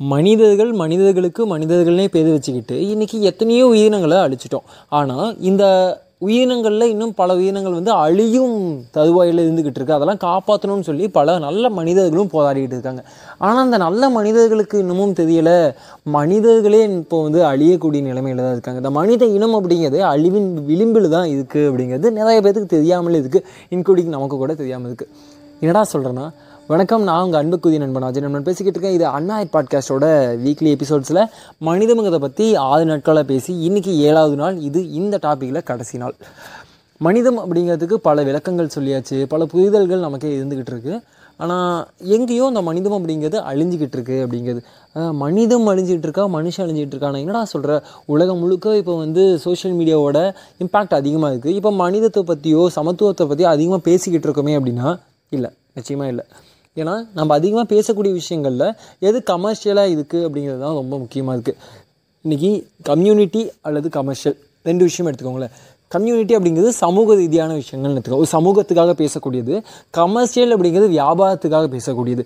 மனிதர்கள் மனிதர்களுக்கு மனிதர்களே பேர் வச்சுக்கிட்டு இன்றைக்கி எத்தனையோ உயிரினங்களை அழிச்சிட்டோம். ஆனால் இந்த உயிரினங்களில் இன்னும் பல உயிரினங்கள் வந்து அழியும் தருவாயில் இருந்துக்கிட்டு இருக்கு. அதெல்லாம் காப்பாற்றணும்னு சொல்லி பல நல்ல மனிதர்களும் போராடிக்கிட்டு இருக்காங்க. ஆனால் அந்த நல்ல மனிதர்களுக்கு இன்னமும் தெரியலை. மனிதர்களே இப்போ வந்து அழியக்கூடிய நிலைமையில் தான் இருக்காங்க. இந்த மனித இனம் அப்படிங்கிறது அழிவின் விளிம்பில் தான் இருக்குது அப்படிங்கிறது நிறைய பேருக்கு தெரியாமல் இருக்குது இன்க்ளூடிங் நமக்கு கூட தெரியாமல் இருக்குது என்னடா சொல்கிறேன்னா வணக்கம் நான் உங்கள் அன்புக்குதி நண்பன் அஜய். நண்பன் பேசிக்கிட்டு இருக்கேன் இது அண்ணா பாட்காஸ்டோட வீக்லி எபிசோட்ஸில் மனிதமுகத்தை பற்றி ஆறு நாட்களாக பேசி இன்றைக்கி ஏழாவது நாள். இது இந்த டாப்பிக்கில் கடைசி நாள். மனிதம் அப்படிங்கிறதுக்கு பல விளக்கங்கள் சொல்லியாச்சு பல புரிதல்கள் நமக்கே இருந்துக்கிட்டு இருக்கு. ஆனால் எங்கேயோ அந்த மனிதம் அப்படிங்கிறது அழிஞ்சிக்கிட்டு இருக்கு அப்படிங்கிறது. மனிதம் அழிஞ்சிகிட்டு இருக்கா மனுஷன் அழிஞ்சிகிட்டு இருக்கானா? என்னடா சொல்கிற உலகம் முழுக்க இப்போ வந்து சோஷியல் மீடியாவோட இம்பேக்ட் அதிகமாக இருக்குது இப்போ மனிதத்தை பற்றியோ சமத்துவத்தை பற்றியோ அதிகமாக பேசிக்கிட்டு இருக்கோமே அப்படின்னா இல்லை. நிச்சயமாக இல்லை. ஏன்னா நம்ம அதிகமாக பேசக்கூடிய விஷயங்களில் எது கமர்ஷியலாக இருக்குது அப்படிங்கிறது தான் ரொம்ப முக்கியமாக இருக்குது இன்றைக்கி கம்யூனிட்டி அல்லது கமர்ஷியல் ரெண்டு விஷயம் எடுத்துக்கோங்களேன். கம்யூனிட்டி அப்படிங்கிறது சமூக ரீதியான விஷயங்கள்னு எடுத்துக்கோ ஒரு சமூகத்துக்காக பேசக்கூடியது கமர்ஷியல் அப்படிங்கிறது வியாபாரத்துக்காக பேசக்கூடியது.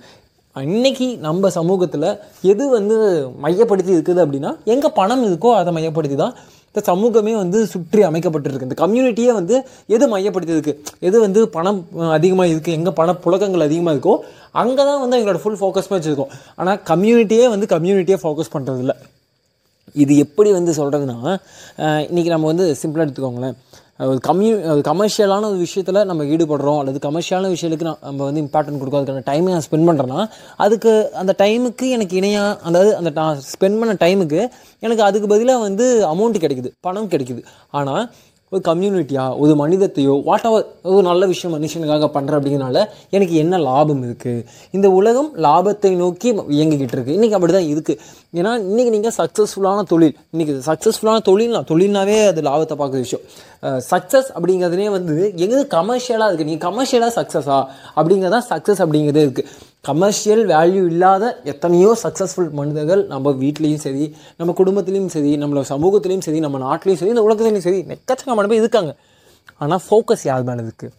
இன்னைக்கு நம்ம சமூகத்தில் எது வந்து மையப்படுத்தி இருக்குது அப்படின்னா எங்கே பணம் இருக்கோ அதை மையப்படுத்தி தான் இந்த சமூகமே வந்து சுற்றி அமைக்கப்பட்டிருக்கு. இந்த கம்யூனிட்டியே வந்து எது மையப்படுத்தியிருக்கு எது வந்து பணம் அதிகமாக இருக்குது எங்கே பண புழக்கங்கள் அதிகமாக இருக்கோ அங்கே தான் வந்து எங்களோட ஃபுல் ஃபோக்கஸ்மே வச்சுருக்கோம். ஆனால் கம்யூனிட்டியே வந்து கம்யூனிட்டியை ஃபோக்கஸ் பண்ணுறதில்ல இது எப்படி வந்து சொல்கிறதுனா இன்றைக்கி நம்ம வந்து சிம்பிளாக எடுத்துக்கோங்களேன். கம்யூ கமர்ஷியலான ஒரு விஷயத்தில் நம்ம ஈடுபடுறோம். அல்லது கமர்ஷியலான விஷயத்துக்கு நம்ம வந்து இம்பார்ட்டன்ட் கொடுக்கும். அதுக்கான டைமை நான் ஸ்பெண்ட் பண்ணுறேன்னா அதுக்கு அந்த டைமுக்கு எனக்கு இணையாக அதாவது அந்த நான் ஸ்பெண்ட் பண்ண டைமுக்கு எனக்கு அதுக்கு பதிலாக வந்து அமௌண்ட் கிடைக்குது பணம் கிடைக்குது. ஆனால் ஒரு கம்யூனிட்டியாக ஒரு மனிதத்தையோ வாட் எவர் ஒரு நல்ல விஷயம் மனுஷனுக்காக பண்ணுற அப்படிங்கிறனால எனக்கு என்ன லாபம் இருக்குது இந்த உலகம் லாபத்தை நோக்கி இயங்கிக்கிட்டு இருக்குது இன்றைக்கி அப்படி தான் இருக்குது ஏன்னா இன்றைக்கி நீங்கள் சக்ஸஸ்ஃபுல்லான தொழில் இன்றைக்கி சக்ஸஸ்ஃபுல்லான தொழில்னா தொழில்னாவே அது லாபத்தை பார்க்குற விஷயம். சக்ஸஸ் அப்படிங்கிறதுனே வந்து எங்கே கமர்ஷியலாக இருக்குது நீங்கள் கமர்ஷியலாக சக்ஸஸா அப்படிங்கிறதான் சக்ஸஸ் அப்படிங்கிறதே இருக்குது கமர்ஷியல் வேல்யூ இல்லாத எத்தனையோ சக்ஸஸ்ஃபுல் மனிதர்கள் நம்ம வீட்லேயும் சரி நம்ம குடும்பத்துலேயும் சரி நம்மளோட சமூகத்துலேயும் சரி நம்ம நாட்டிலையும் சரி இந்த உலகத்துலேயும் சரி எக்கச்சக்கமான பேர் இருக்காங்க. ஆனால் ஃபோக்கஸ் யார் மேலே இருக்குது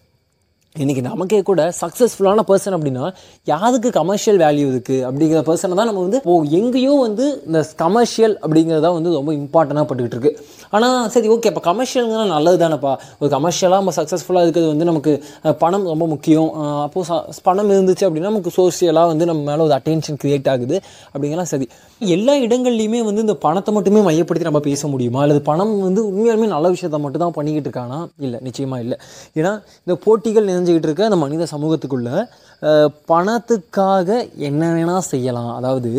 இன்றைக்கி நமக்கே கூட சக்ஸஸ்ஃபுல்லான பர்சன் அப்படின்னா யாருக்கு கமர்ஷியல் வேல்யூ இருக்குது அப்படிங்கிற பர்சனை தான் நம்ம வந்து ஓ எங்கேயோ வந்து இந்த கமர்ஷியல் அப்படிங்கிறதா வந்து ரொம்ப இம்பார்ட்டண்ட்டாக பட்டுக்கிட்டு இருக்குது ஆனால் சரி ஓகே இப்போ கமர்ஷியல்னா நல்லது தானேப்பா ஒரு கமர்ஷியலாக நம்ம சக்ஸஸ்ஃபுல்லாக இருக்கிறது வந்து நமக்கு பணம் ரொம்ப முக்கியம். அப்போது ச பணம் இருந்துச்சு அப்படின்னா நமக்கு சோஷியலாக வந்து நம்ம மேலே ஒரு அட்டென்ஷன் க்ரியேட் ஆகுது. அப்படிங்கலாம் சரி. எல்லா இடங்கள்லையுமே வந்து இந்த பணத்தை மட்டுமே மையப்படுத்தி நம்ம பேச முடியுமா? அல்லது பணம் வந்து உண்மையாலுமே நல்ல விஷயத்த மட்டும் தான் பண்ணிக்கிட்டு இருக்கானா? இல்லை நிச்சயமாக இல்லை. ஏன்னா இந்த போட்டிகள் நிறைஞ்சிக்கிட்டு இருக்க அந்த மனித சமூகத்துக்குள்ளே பணத்துக்காக என்ன வேணால் செய்யலாம். அதாவது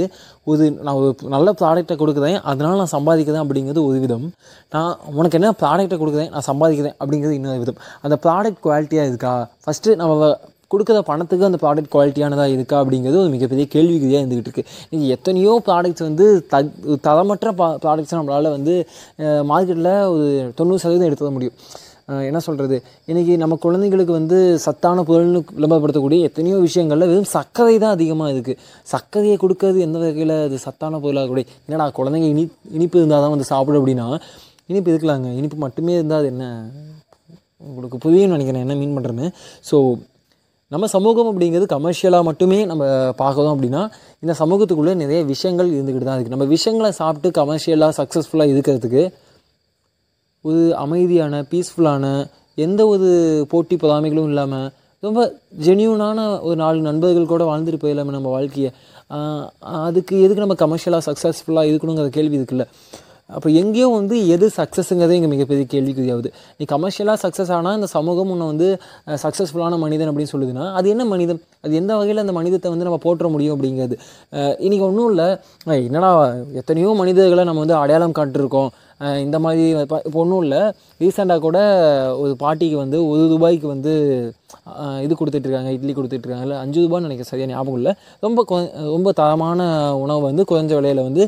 ஒரு நான் ஒரு நல்ல ப்ராடக்ட்டை கொடுக்குறேன் அதனால் நான் சம்பாதிக்கிறேன் அப்படிங்கிறது ஒரு விதம். நான் உனக்கு என்ன ப்ராடக்ட்டை கொடுக்குறேன் நான் சம்பாதிக்கிறேன் அப்படிங்கிறது இன்னொரு விதம். அந்த ப்ராடக்ட் குவாலிட்டியாக இருக்கா? ஃபஸ்ட்டு நம்ம கொடுக்குற பணத்துக்கு அந்த ப்ராடக்ட் குவாலிட்டியானதாக இருக்கா அப்படிங்கிறது ஒரு மிகப்பெரிய கேள்விக்குறியாக இருந்துகிட்டு இருக்குது நீங்கள் எத்தனையோ ப்ராடக்ட்ஸ் வந்து த தரமற்ற பா ப்ராடக்ட்ஸ் நம்மளால் வந்து மார்க்கெட்டில் ஒரு தொண்ணூறு சதவீதம் எடுத்துட முடியும். என்ன சொல்கிறது இன்றைக்கி நம்ம குழந்தைங்களுக்கு வந்து சத்தான பொருள்னு விளம்பரப்படுத்தக்கூடிய எத்தனையோ விஷயங்களில் வெறும் சர்க்கரை தான் அதிகமாக இருக்குது சர்க்கரையை கொடுக்கறது எந்த வகையில் அது சத்தான பொருளாக கூட என்னடா குழந்தைங்க இனி இனிப்பு இருந்தால் தான் வந்து சாப்பிடும் அப்படின்னா இனிப்பு இருக்கலாங்க இனிப்பு மட்டுமே இருந்தால் அது என்ன? உங்களுக்கு புரியும்னு நினைக்கிறேன். என்ன மீன் பண்ணுறேன்னு ஸோ நம்ம சமூகம் அப்படிங்கிறது கமர்ஷியலாக மட்டுமே நம்ம பார்க்குறோம் அப்படின்னா இந்த சமூகத்துக்குள்ளே நிறைய விஷயங்கள் இருந்துக்கிட்டு தான் இருக்குது நம்ம விஷயங்களை சாப்பிட்டு கமர்ஷியலாக சக்ஸஸ்ஃபுல்லாக இருக்கிறதுக்கு ஒரு அமைதியான பீஸ்ஃபுல்லான எந்த ஒரு போட்டி பொறாமைகளும் இல்லாமல் ரொம்ப ஜென்யூனான ஒரு நாலு நண்பர்கள் கூட வாழ்ந்துட்டு போயிடலாமே நம்ம வாழ்க்கையை. அதுக்கு எதுக்கு நம்ம கமர்ஷியலாக சக்ஸஸ்ஃபுல்லாக இருக்கணுங்கிற கேள்வி இருக்குல்ல அப்போ எங்கேயோ வந்து எது சக்ஸஸுங்கிறதே இங்கே மிகப்பெரிய கேள்விக்குரியாவது நீ கமர்ஷியலாக சக்ஸஸ் ஆனால் இந்த சமூகம் உன்னை வந்து சக்ஸஸ்ஃபுல்லான மனிதன் அப்படின்னு சொல்லுதுன்னா அது என்ன மனிதன்? அது எந்த வகையில் அந்த மனிதத்தை வந்து நம்ம போற்ற முடியும் அப்படிங்கிறது. இன்றைக்கி ஒன்றும் இல்லை. என்னடா எத்தனையோ மனிதர்களை நம்ம வந்து அடையாளம் காட்டிருக்கோம். இந்த மாதிரி இப்போ ஒன்றும் இல்லை. ரீசெண்டாக கூட ஒரு பாட்டிக்கு வந்து ஒரு ரூபாய்க்கு வந்து இது கொடுத்துட்ருக்காங்க இட்லி கொடுத்துட்ருக்காங்க. இல்லை அஞ்சு ரூபான்னு நினைக்க சரியாக ஞாபகம் இல்லை. ரொம்ப கொ- ரொம்ப தரமான உணவு வந்து குறைஞ்ச விலையில் வந்து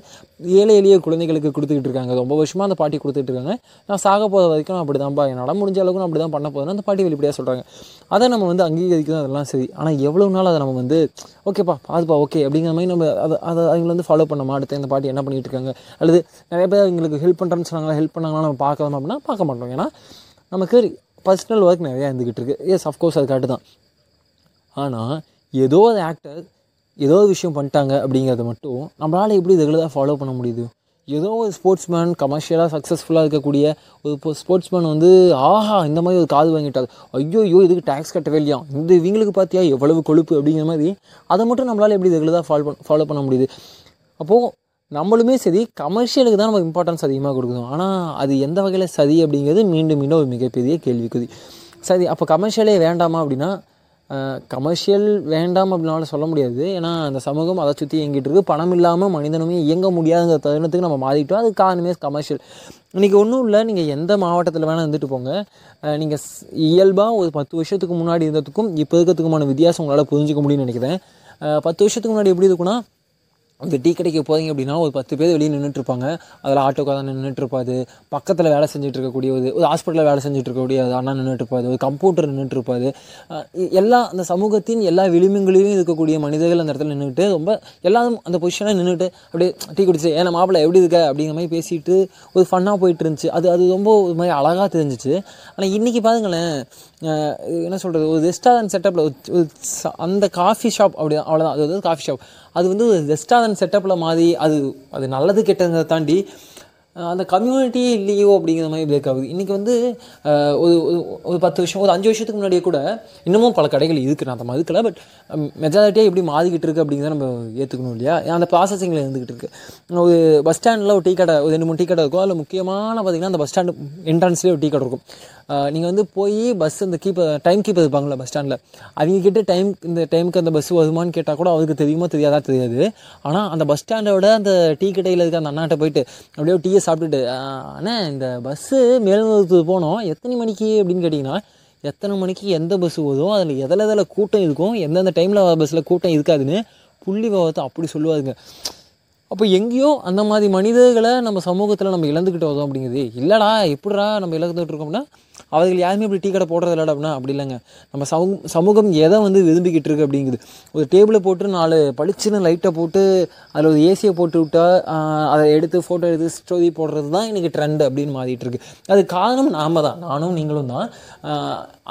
ஏழை எளிய குழந்தைகளுக்கு கொடுத்துக்கிட்டு இருக்காங்க ரொம்ப வருஷமாக அந்த பாட்டி கொடுத்துட்ருக்காங்க. நான் சாக போகிற வரைக்கும் நான் அப்படி தான்ப்பா நட முடிஞ்ச அளவுக்கு நான் அப்படி தான் பண்ண போகிறேன் அந்த பாட்டி வெளிப்படையாக சொல்கிறாங்க அதை நம்ம வந்து அங்கீகரிக்கிறோம் அதெல்லாம் சரி. ஆனால் எவ்வளோ நாள் அதை நம்ம வந்து ஓகேப்பா அதுப்பா ஓகே அப்படிங்கிற மாதிரி நம்ம அதை அதை அவங்களை வந்து ஃபாலோ பண்ண அடுத்து இந்த பாட்டி என்ன பண்ணிகிட்டு இருக்காங்க அல்லது நிறைய பேர் அவங்களுக்கு ஹெல்ப் பண்ணுறேன்னு சொன்னாங்களா ஹெல்ப் பண்ணாங்களா நம்ம பார்க்கலாம் அப்படின்னா பார்க்க மாட்டோம். ஏன்னா நமக்கு பர்சனல் ஒர்க் நிறையா இருந்துக்கிட்டு இருக்கு. எஸ் அஃப்கோர்ஸ் அது கரெக்டு தான். ஆனால் ஏதோ ஒரு ஆக்டர் ஏதோ ஒரு விஷயம் பண்ணிட்டாங்க அப்படிங்கிறத மட்டும் நம்மளால் எப்படி ரெகுலராக ஃபாலோ பண்ண முடியுது? ஏதோ ஒரு ஸ்போர்ட்ஸ் மேன் கமர்ஷியலாக சக்ஸஸ்ஃபுல்லாக இருக்கக்கூடிய ஒரு ஸ்போர்ட்ஸ்மேன் வந்து ஆஹா இந்த மாதிரி ஒரு காது வாங்கிட்டார். ஐயோ ஐயோ இதுக்கு டேக்ஸ் கட்டவே இல்லையா? இந்த இவங்களுக்கு பார்த்தியா எவ்வளவு கொழுப்பு அப்படிங்கிற மாதிரி அதை மட்டும் நம்மளால் எப்படி ரெகுலராக ஃபாலோ பண்ண ஃபாலோ பண்ண முடியுது? அப்போது நம்மளுமே சரி கமர்ஷியலுக்கு தான் நம்ம இம்பார்ட்டன்ஸ் அதிகமாக கொடுக்குறோம் ஆனால் அது எந்த வகையில் சரி அப்படிங்கிறது மீண்டும் மீண்டும் ஒரு மிகப்பெரிய கேள்விக்குறி. சரி அப்போ கமர்ஷியலே வேண்டாமா அப்படின்னா கமர்ஷியல் வேண்டாம் அப்படின்னால சொல்ல முடியாது. ஏன்னா அந்த சமூகம் அதை சுற்றி இயங்கிட்டு இருக்கு. பணம் இல்லாமல் மனிதனுமே இயங்க முடியாத தருணத்துக்கு நம்ம மாறிட்டோம். அது காரணமே கமர்ஷியல் இன்றைக்கி ஒன்றும் இல்லை. நீங்கள் எந்த மாவட்டத்தில் வேணால் இருந்துட்டு போங்க. நீங்கள் இயல்பாக ஒரு பத்து வருஷத்துக்கு முன்னாடி இருந்ததுக்கும் இப்போ இருக்கிறதுக்குமான வித்தியாசம் உங்களால் புரிஞ்சிக்க முடியும்னு நினைக்கிறேன். பத்து வருஷத்துக்கு முன்னாடி எப்படி இருக்குன்னா இந்த டீ கடைக்கு போகிறீங்க அப்படின்னா ஒரு பத்து பேர் வெளியே நின்றுட்டுருப்பாங்க அதில் ஆட்டோக்காக தான் நின்றுட்டு இருப்பாது பக்கத்தில் வேலை செஞ்சுட்டு இருக்கக்கூடிய ஒரு ஒரு ஹாஸ்பிட்டலில் வேலை செஞ்சுட்டு இருக்கக்கூடிய அது அண்ணா நின்றுட்டு ஒரு கம்ப்யூட்டர் நின்றுட்டுருப்பாது எல்லா அந்த சமூகத்தின் எல்லா விளிம்புகளிலும் இருக்கக்கூடிய மனிதர்கள் அந்த இடத்துல நின்றுட்டு ரொம்ப எல்லாரும் அந்த பொசிஷனில் நின்றுட்டு அப்படியே டீ குடிச்சு ஏன்னா மாப்பிள்ளை எப்படி இருக்க? அப்படிங்கிற மாதிரி பேசிட்டு ஒரு ஃபன்னாக போயிட்டு இருந்துச்சு அது அது ரொம்ப ஒரு மாதிரி அழகாக தெரிஞ்சிச்சு. ஆனால் இன்றைக்கி பாருங்களேன் என்ன சொல்கிறது ஒரு ரெஸ்டாரண்ட் செட்டப்பில் அந்த காஃபி ஷாப் அப்படி அவ்வளோதான் அது வந்து காஃபி ஷாப் அது வந்து ஒரு ரெஸ்டாரண்ட் செட்டப்பில் மாறி அது அது நல்லது கெட்டதை தாண்டி அந்த கம்யூனிட்டியே இல்லையோ அப்படிங்கிற மாதிரி பிரேக் ஆகுது. இன்றைக்கி வந்து ஒரு ஒரு- ஒரு பத்து வருஷம் ஒரு அஞ்சு வருஷத்துக்கு முன்னாடியே கூட இன்னமும் பல கடைகள் இருக்குது நான் அந்த மதுக்கல பட் மெஜாரிட்டியாக எப்படி மாறிக்கிட்டு இருக்குது அப்படிங்கிறத நம்ம ஏற்றுக்கணும் இல்லையா? அந்த ப்ராசஸிங்கில் இருந்துக்கிட்டு இருக்குது ஒரு பஸ் ஸ்டாண்டில் ஒரு டீ கடை ஒரு ரெண்டு மூணு டீ கடை இருக்கும் அதில் முக்கியமான பார்த்திங்கன்னா அந்த பஸ் ஸ்டாண்டு என்ட்ரன்ஸ்லேயே ஒரு டீ கடை இருக்கும். நீங்கள் வந்து போய் பஸ் அந்த கீப்பர் டைம் கீப்பர் இருப்பாங்களே பஸ் ஸ்டாண்டில் அவங்க கிட்ட டைம் இந்த டைமுக்கு அந்த பஸ் வருமான்னு கேட்டால் கூட அவருக்கு தெரியுமோ தெரியாதா தெரியாது. ஆனால் அந்த பஸ் ஸ்டாண்டோட அந்த டீ கடையில் இருக்க அந்த அண்ணாட்ட போயிட்டு அப்படியே டீயை சாப்பிட்டுட்டு அண்ணே இந்த பஸ்ஸு மேல்மருவத்துக்கு போனோம். எத்தனை மணிக்கு? அப்படின்னு கேட்டிங்கன்னா எத்தனை மணிக்கு எந்த பஸ் வரும் அதில் எதில் எதில் கூட்டம் இருக்கும் எந்தெந்த டைமில் வர பஸ்ஸில் கூட்டம் இருக்காதுன்னு புள்ளி விவரத்தை அப்படி சொல்லுவாருங்க. அப்போ எங்கேயோ அந்த மாதிரி மனிதர்களை நம்ம சமூகத்தில் நம்ம இழந்துக்கிட்டு வரோம் அப்படிங்கிறது இல்லைடா எப்படிடா நம்ம இழந்துகிட்டு இருக்கோம்னா அவர்கள் யாருமே இப்படி டீ கடை போடுறது இல்லை அப்படின்னா அப்படி இல்லைங்க. நம்ம சமூக சமூகம் எதை வந்து விரும்பிக்கிட்டு இருக்கு அப்படிங்குது. ஒரு டேபிளை போட்டு நாலு பளிச்சுன்னு லைட்டை போட்டு அதில் ஒரு ஏசியை போட்டு விட்டால் அதை எடுத்து ஃபோட்டோ எடுத்து ஸ்டோரி போடுறது தான் இன்றைக்கி ட்ரெண்ட் அப்படின்னு மாறிட்டு இருக்கு. அது காரணம் நாம தான். நானும் நீங்களும் தான்.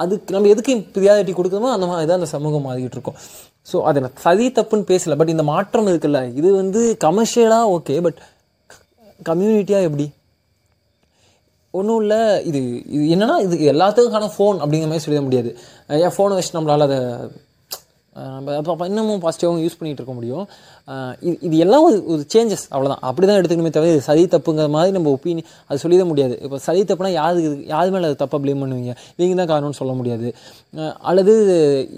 அதுக்கு நம்ம எதுக்கு ப்ரியாரிட்டி கொடுக்கணுமோ அந்த மாதிரி தான் அந்த சமூகம் மாறிக்கிட்டு இருக்கோம். ஸோ அதை நான் சதி தப்புன்னு பேசலை. பட் இந்த மாற்றம் இருக்குல்ல இது வந்து கமர்ஷியலாக ஓகே பட் கம்யூனிட்டியாக எப்படி? ஒன்றும் இல்லை இது இது என்னென்னா இது எல்லாத்துக்கான ஃபோன் அப்படிங்கிற மாதிரி சொல்லிட முடியாது. ஏன் ஃபோனை வச்சு நம்மளால் அதை நம்ம அப்போ இன்னமும் பாசிட்டிவாகவும் யூஸ் பண்ணிகிட்டு இருக்க முடியும். இது இது எல்லாம் ஒரு ஒரு சேஞ்சஸ் அவ்வளோதான் அப்படி தான் எடுத்துக்கணுமே தவிர இது சரி தப்புங்கிற மாதிரி நம்ம ஒப்பீனியன் அது சொல்லிட முடியாது. இப்போ சரி தப்புனா யாரு இது- யார் மேலே அது தப்பாக ப்ளேம் பண்ணுவீங்க? நீங்கள் தான் காரணம்னு சொல்ல முடியாது. அல்லது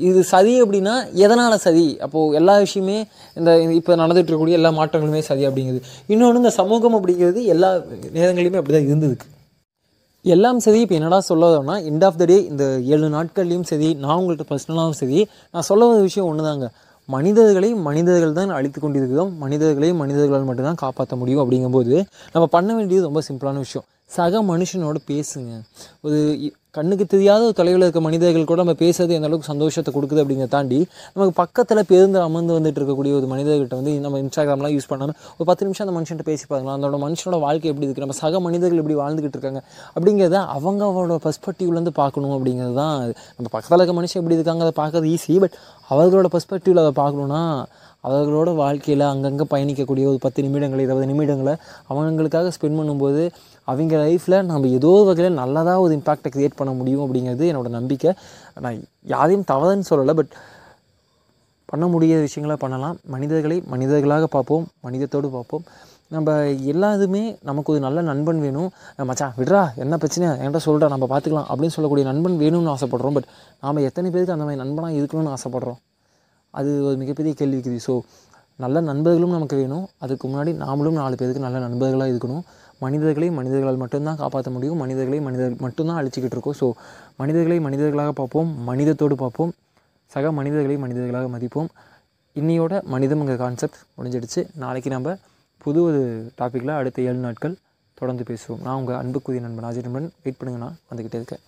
இது சரி அப்படின்னா எதனால் சரி அப்போது எல்லா விஷயமே இந்த இப்போ நடந்துகிட்டு இருக்கக்கூடிய எல்லா மாற்றங்களுமே சரி அப்படிங்கிறது இன்னொன்று இந்த சமூகம் அப்படிங்கிறது எல்லா நேரங்களையுமே அப்படி தான் இருந்ததுக்கு எல்லாம் சரி இப்போ என்னடா சொல்லணும்னா எண்ட் ஆஃப் த டே இந்த ஏழு நாட்கள்லையும் சரி நான் உங்கள்கிட்ட பர்சனலாகவும் சரி நான் சொல்ல வந்த விஷயம் ஒன்று தாங்க மனிதர்களை மனிதர்கள் தான் அழித்து கொண்டிருக்கிறோம். மனிதர்களை மனிதர்களால் மட்டும்தான் காப்பாற்ற முடியும் அப்படிங்கும்போது நம்ம பண்ண வேண்டியது ரொம்ப சிம்பிளான விஷயம். சக மனுஷனோட பேசுங்க. ஒரு கண்ணுக்கு தெரியாத ஒரு தொலைவில் இருக்க மனிதர்கள் கூட நம்ம பேசுறது எந்த அளவுக்கு சந்தோஷத்தை கொடுக்குது அப்படிங்கிறத தாண்டி நமக்கு பக்கத்தில் பேருந்து அமர்ந்து வந்துட்டு இருக்கக்கூடிய ஒரு மனிதர்கிட்ட வந்து நம்ம இன்ஸ்டாகிராம்லாம் யூஸ் பண்ணாமல் ஒரு பத்து நிமிஷம் அந்த மனுஷன்ட்ட பேசி பார்க்கலாம். அதோட மனுஷனோட வாழ்க்கை எப்படி இருக்குது நம்ம சக மனிதர்கள் எப்படி வாழ்ந்துக்கிட்டு இருக்காங்க? அப்படிங்கிறத அவங்க பர்ஸ்பெக்டிவ்லேருந்து பார்க்கணும் அப்படிங்கிறது தான். நம்ம பக்கத்தில் இருக்க மனுஷன் எப்படி இருக்காங்க அதை பார்க்கறது ஈஸி பட் அவர்களோட பர்ஸ்பெக்டிவில் அதை பார்க்கணுன்னா அவர்களோட வாழ்க்கையில் அங்கங்கே பயணிக்கக்கூடிய ஒரு பத்து நிமிடங்கள் இருபது நிமிடங்களை அவங்களுக்காக ஸ்பெண்ட் பண்ணும்போது அவங்க லைஃப்பில் நம்ம ஏதோ ஒரு வகையில் நல்லதாக ஒரு இம்பாக்டை க்ரியேட் பண்ண முடியும் அப்படிங்கிறது என்னோட நம்பிக்கை. நான் யாரையும் தவறுன்னு சொல்லலை பட் பண்ண முடியாத விஷயங்களை பண்ணலாம். மனிதர்களை மனிதர்களாக பார்ப்போம் மனிதத்தோடு பார்ப்போம். நம்ம எல்லாருமே நமக்கு ஒரு நல்ல நண்பன் வேணும். மச்சான் விட்றா என்ன பிரச்சனை? என்கிட்ட சொல்கிறா நம்ம பார்த்துக்கலாம் அப்படின்னு சொல்லக்கூடிய நண்பன் வேணும்னு ஆசைப்படுறோம். பட் நாம் எத்தனை பேருக்கு அந்த மாதிரி நண்பனாக இருக்கணும்னு ஆசைப்படுறோம்? அது ஒரு மிகப்பெரிய கேள்விக்குறி ஸோ நல்ல நண்பர்களும் நமக்கு வேணும். அதுக்கு முன்னாடி நாமளும் நாலு பேருக்கு நல்ல நண்பர்களாக இருக்கணும். மனிதர்களை மனிதர்களால் மட்டும்தான் காப்பாற்ற முடியும். மனிதர்களை மனிதர்கள் மட்டும்தான் அழிச்சிக்கிட்டு இருக்கோம். ஸோ மனிதர்களை மனிதர்களாக பார்ப்போம். மனிதத்தோடு பார்ப்போம். சக மனிதர்களை மனிதர்களாக மதிப்போம். இன்னையோட மனிதம்ங்கிற கான்செப்ட் முடிஞ்சிடுச்சு. நாளைக்கு நம்ம புது ஒரு டாப்பிக்கில் அடுத்த ஏழு நாட்கள் தொடர்ந்து பேசுவோம். நான் உங்கள் அன்புக்குரிய நண்பன் அஜய் நண்பன். வெயிட் பண்ணுங்க நான் வந்துக்கிட்டே இருக்கேன்.